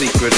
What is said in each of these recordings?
secret.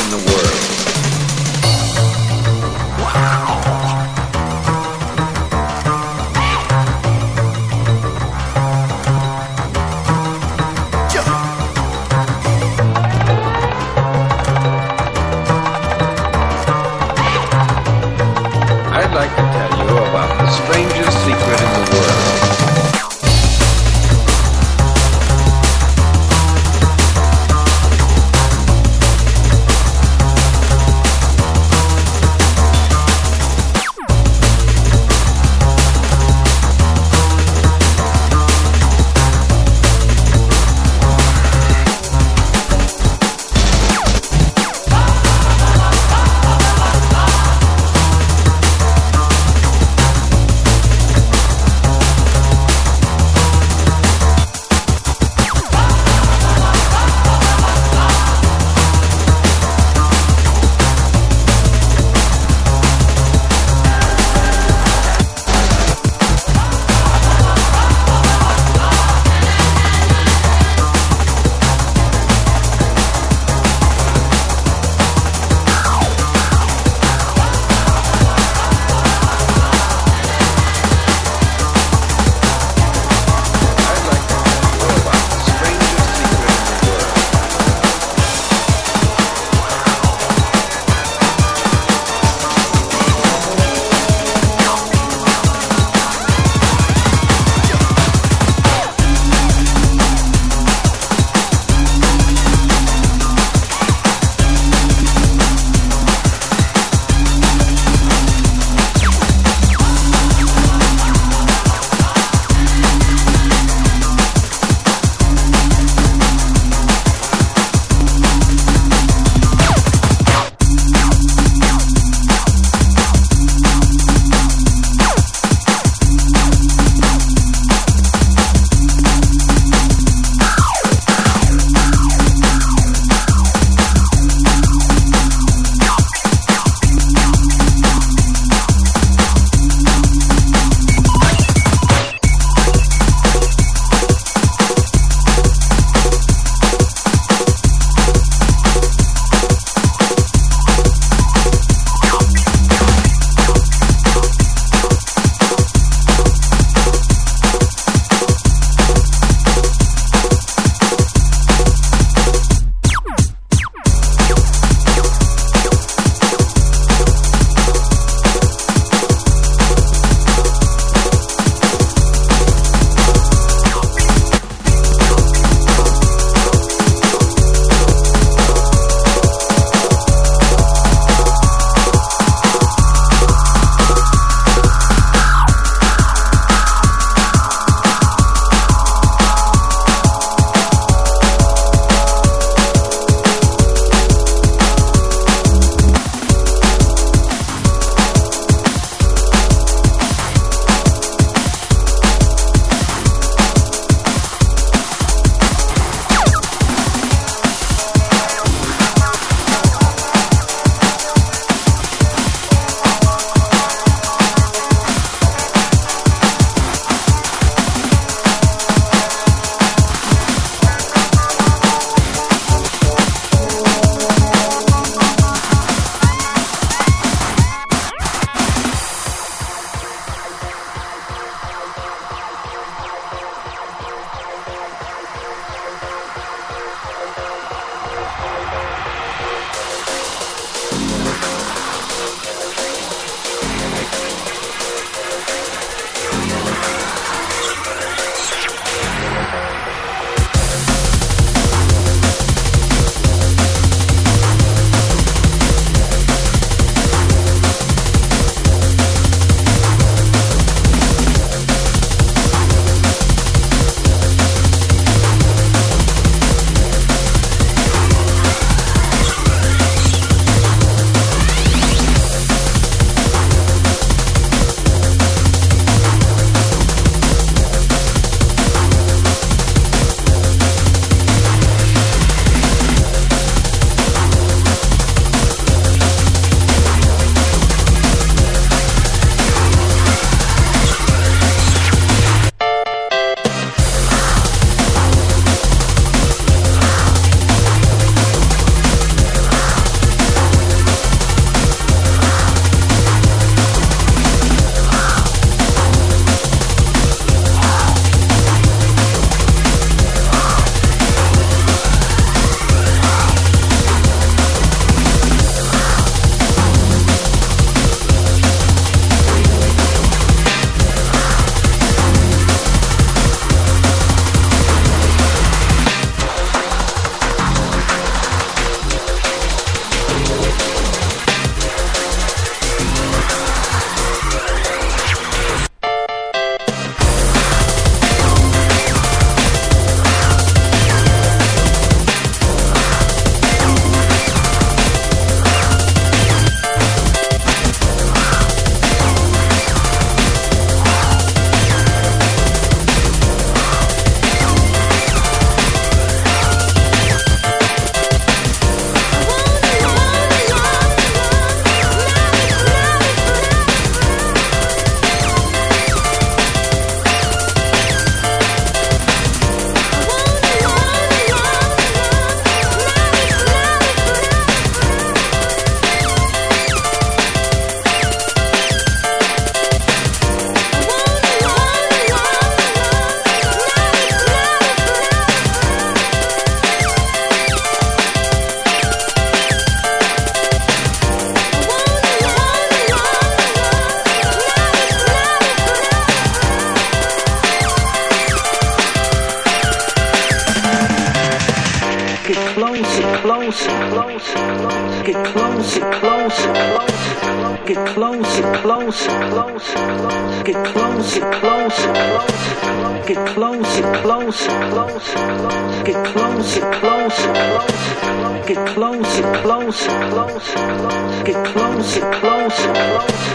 Get closer, closer, closer. Get closer, closer, closer. Get closer, closer, closer.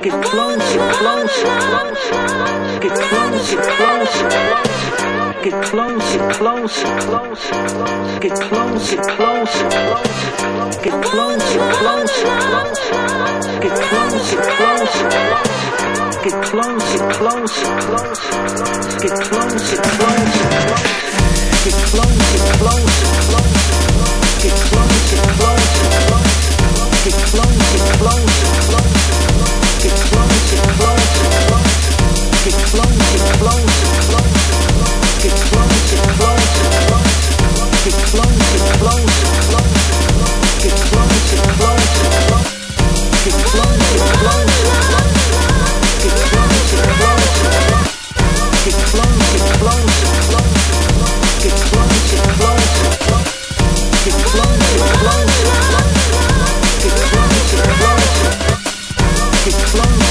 Get closer, closer, closer. Get closer, closer, closer. Get closer, closer, closer. Get closer, closer, closer. Get closer, closer, closer. Get closer, closer, closer. Get closer, closer, closer. Get closer, closer, closer close close.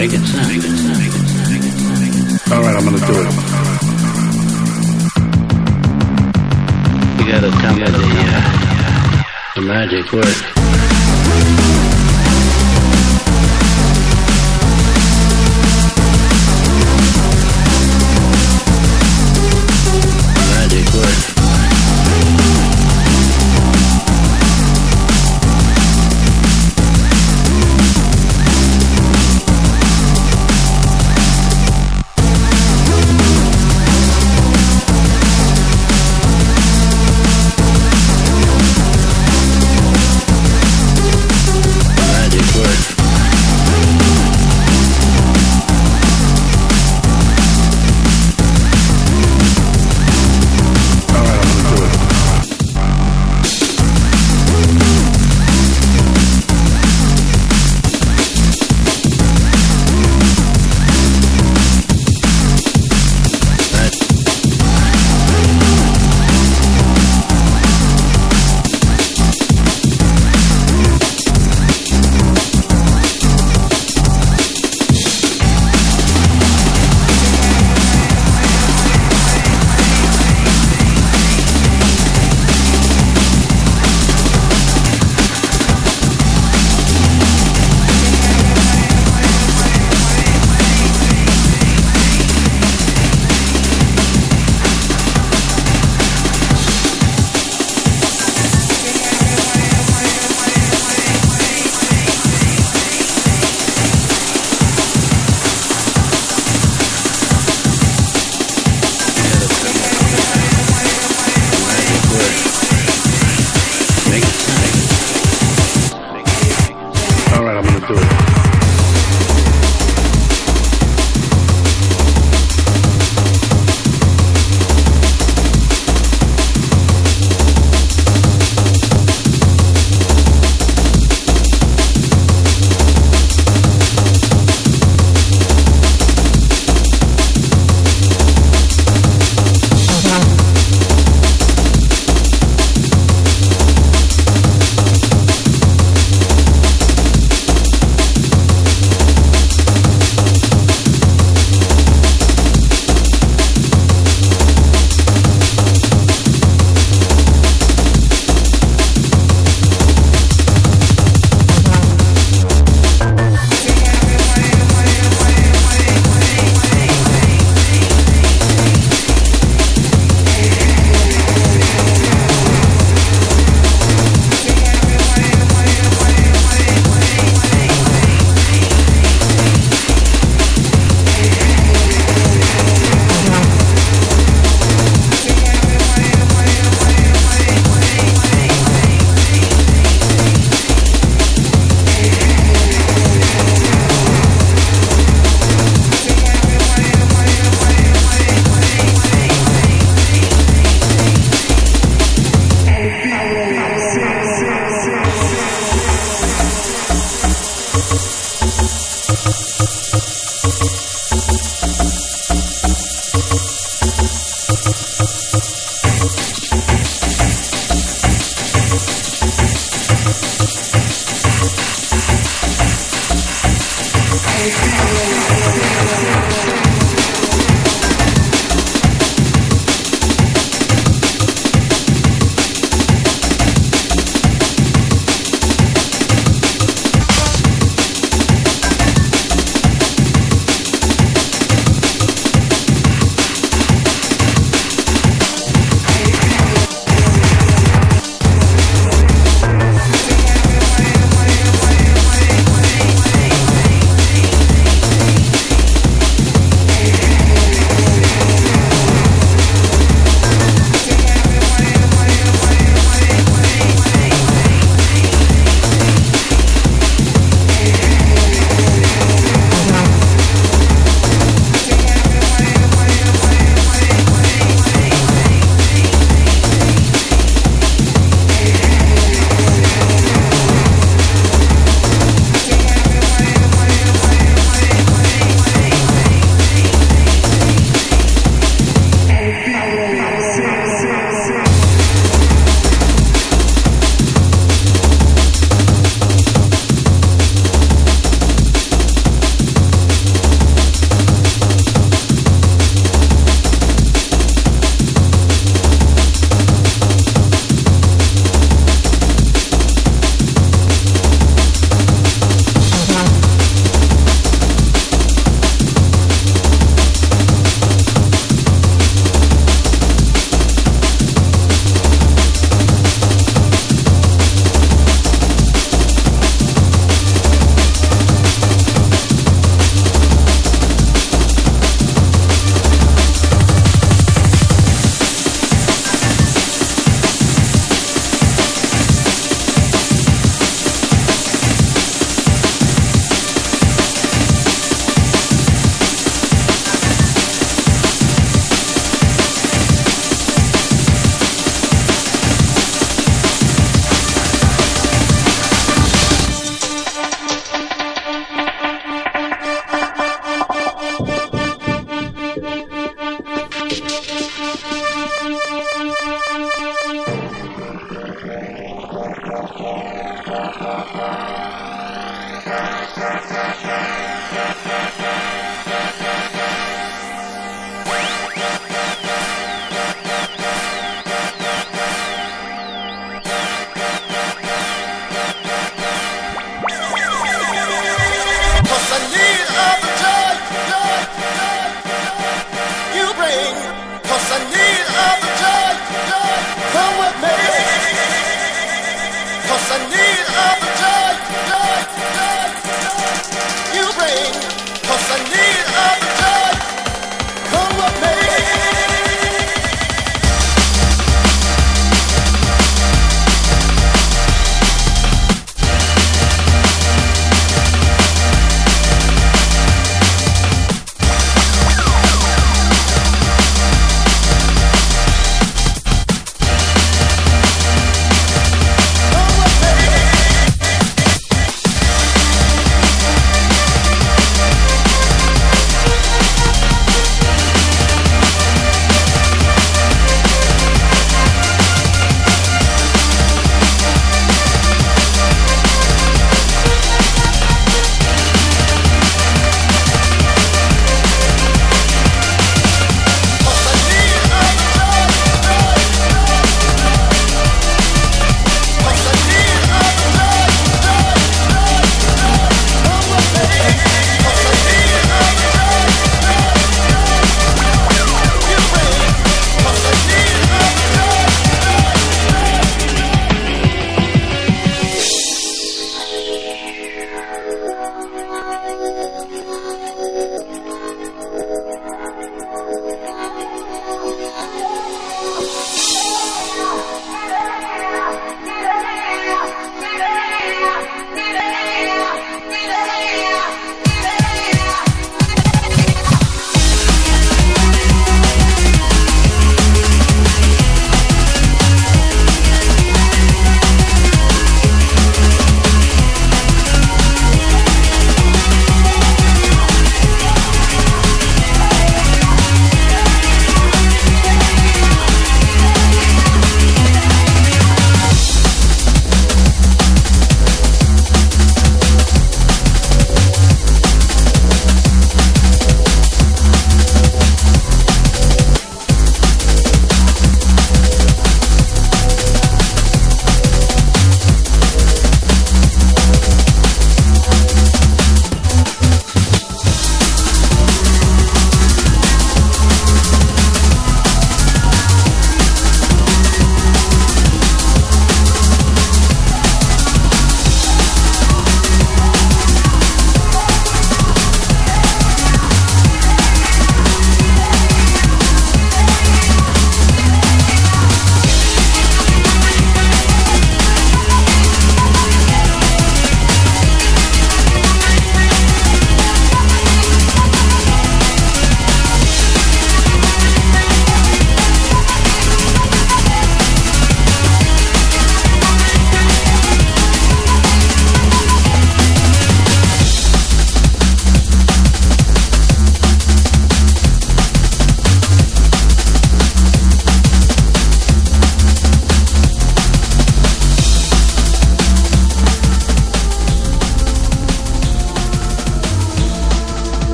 Make it sound. All right, I'm gonna do it. You gotta come me the, uh, the magic word.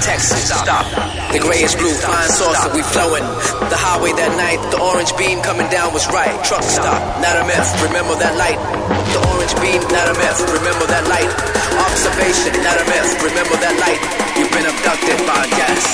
Texas. Stop. The grayish blue flying saucer, we flowing. The highway that night, the orange beam coming down was right. Truck stop, not a myth. Remember that light. The orange beam, not a myth. Remember that light. Observation, not a myth. Remember that light. You've been abducted by gas.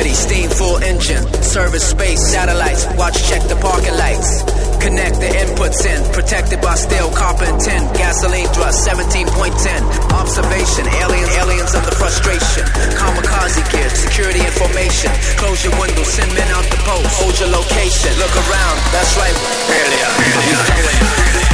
Ready, steam full engine. Service space, satellites. Watch, check the parking lights. Connect the inputs in. Protected by steel, copper and tin. Gasoline thrust 17.10. Observation, alien, aliens under frustration. Kamikaze gear, security information. Close your window, send men out the post. Hold your location. Look around, that's right. We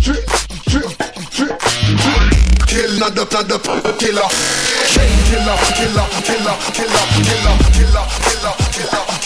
Drip, drip, drip, drip. Kill another, another killer. Killer, killer, killer, killer, killer, killer, killer, killer, killer, killer, killer.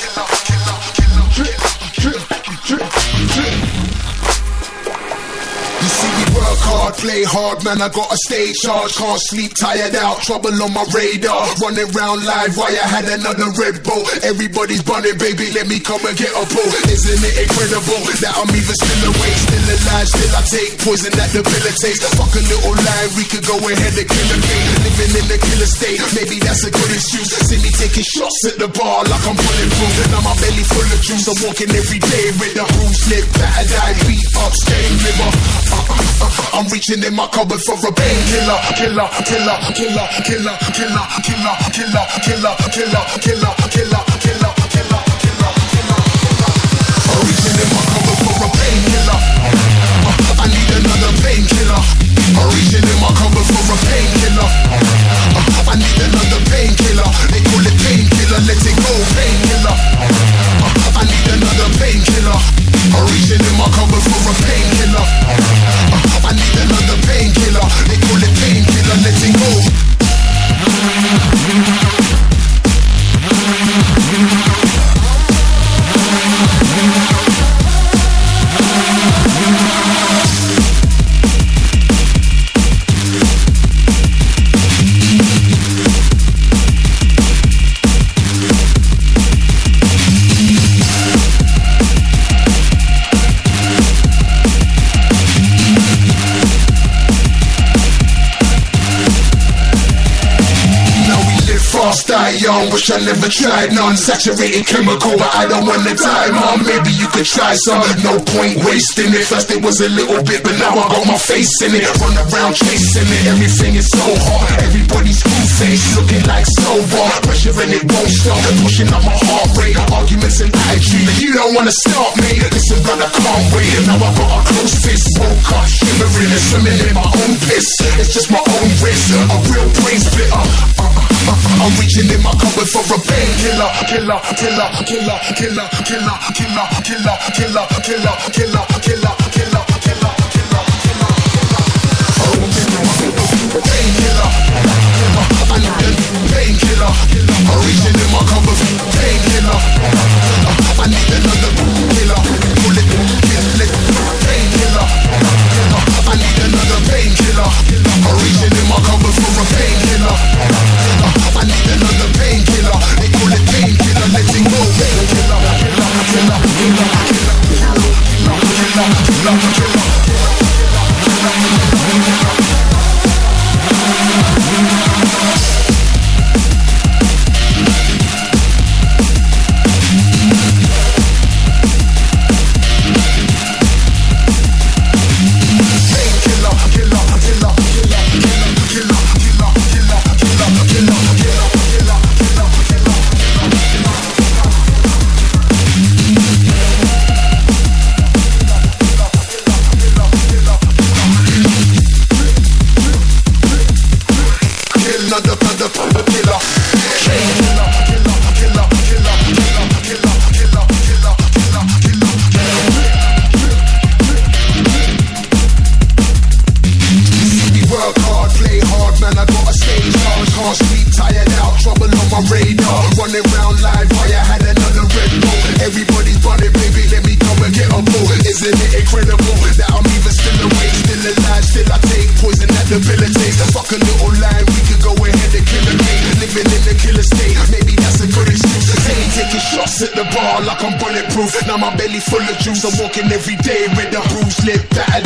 hard, play hard, man. I got a stage charge, can't sleep, tired out, trouble on my radar. Running round live, why I had another Red Bull. Everybody's burning, baby, let me come and get a pull. Isn't it incredible that I'm even still awake, still alive, still I take poison that debilitates. Fuck a little lie, we could go ahead and kill a game. Living in the killer state, maybe that's a good excuse. See me taking shots at the bar like I'm bulletproof. Now my belly full of juice, I'm walking every day with the who slip, batter, die, beat up, stay liver. Uh, uh, uh, uh, I'm re- reaching in my cupboard for a painkiller, killer, killer, killer, killer, killer, killer, killer, killer, killer, killer, killer, killer, killer, killer, killer. I'm reaching in my cupboard for a painkiller. I need another painkiller. I'm reaching in my cupboard for a painkiller. I need another painkiller. They call it painkiller, let it go, painkiller. I need another painkiller. I'm reaching in my cupboard for a painkiller. single I never tried non-saturated chemical, but I don't wanna die, mom. Maybe you could try some. No point wasting it. First it was a little bit, but now I got my face in it. Run around chasing it. Everything is so hard. Everybody's cool face looking like silver. Pressure and it won't stop. Pushing up my heart rate. Arguments and attitude. You don't wanna stop me. Listen, brother, can't wait. And now I got a close fist. Woke up Shimmering and swimming in my own piss. It's just my own risk. A real brain splitter. Uh -uh. I'm reaching in my cupboard for a painkiller, killer, killer, killer, killer, killer, killer, killer, killer, killer, killer, killer, killer, killer, killer, killer, killer. I need that painkiller. killer, killer, killer, killer, killer, killer, killer, killer, killer, killer, killer. full of juice. I'm walking every day with a bruised lip, that I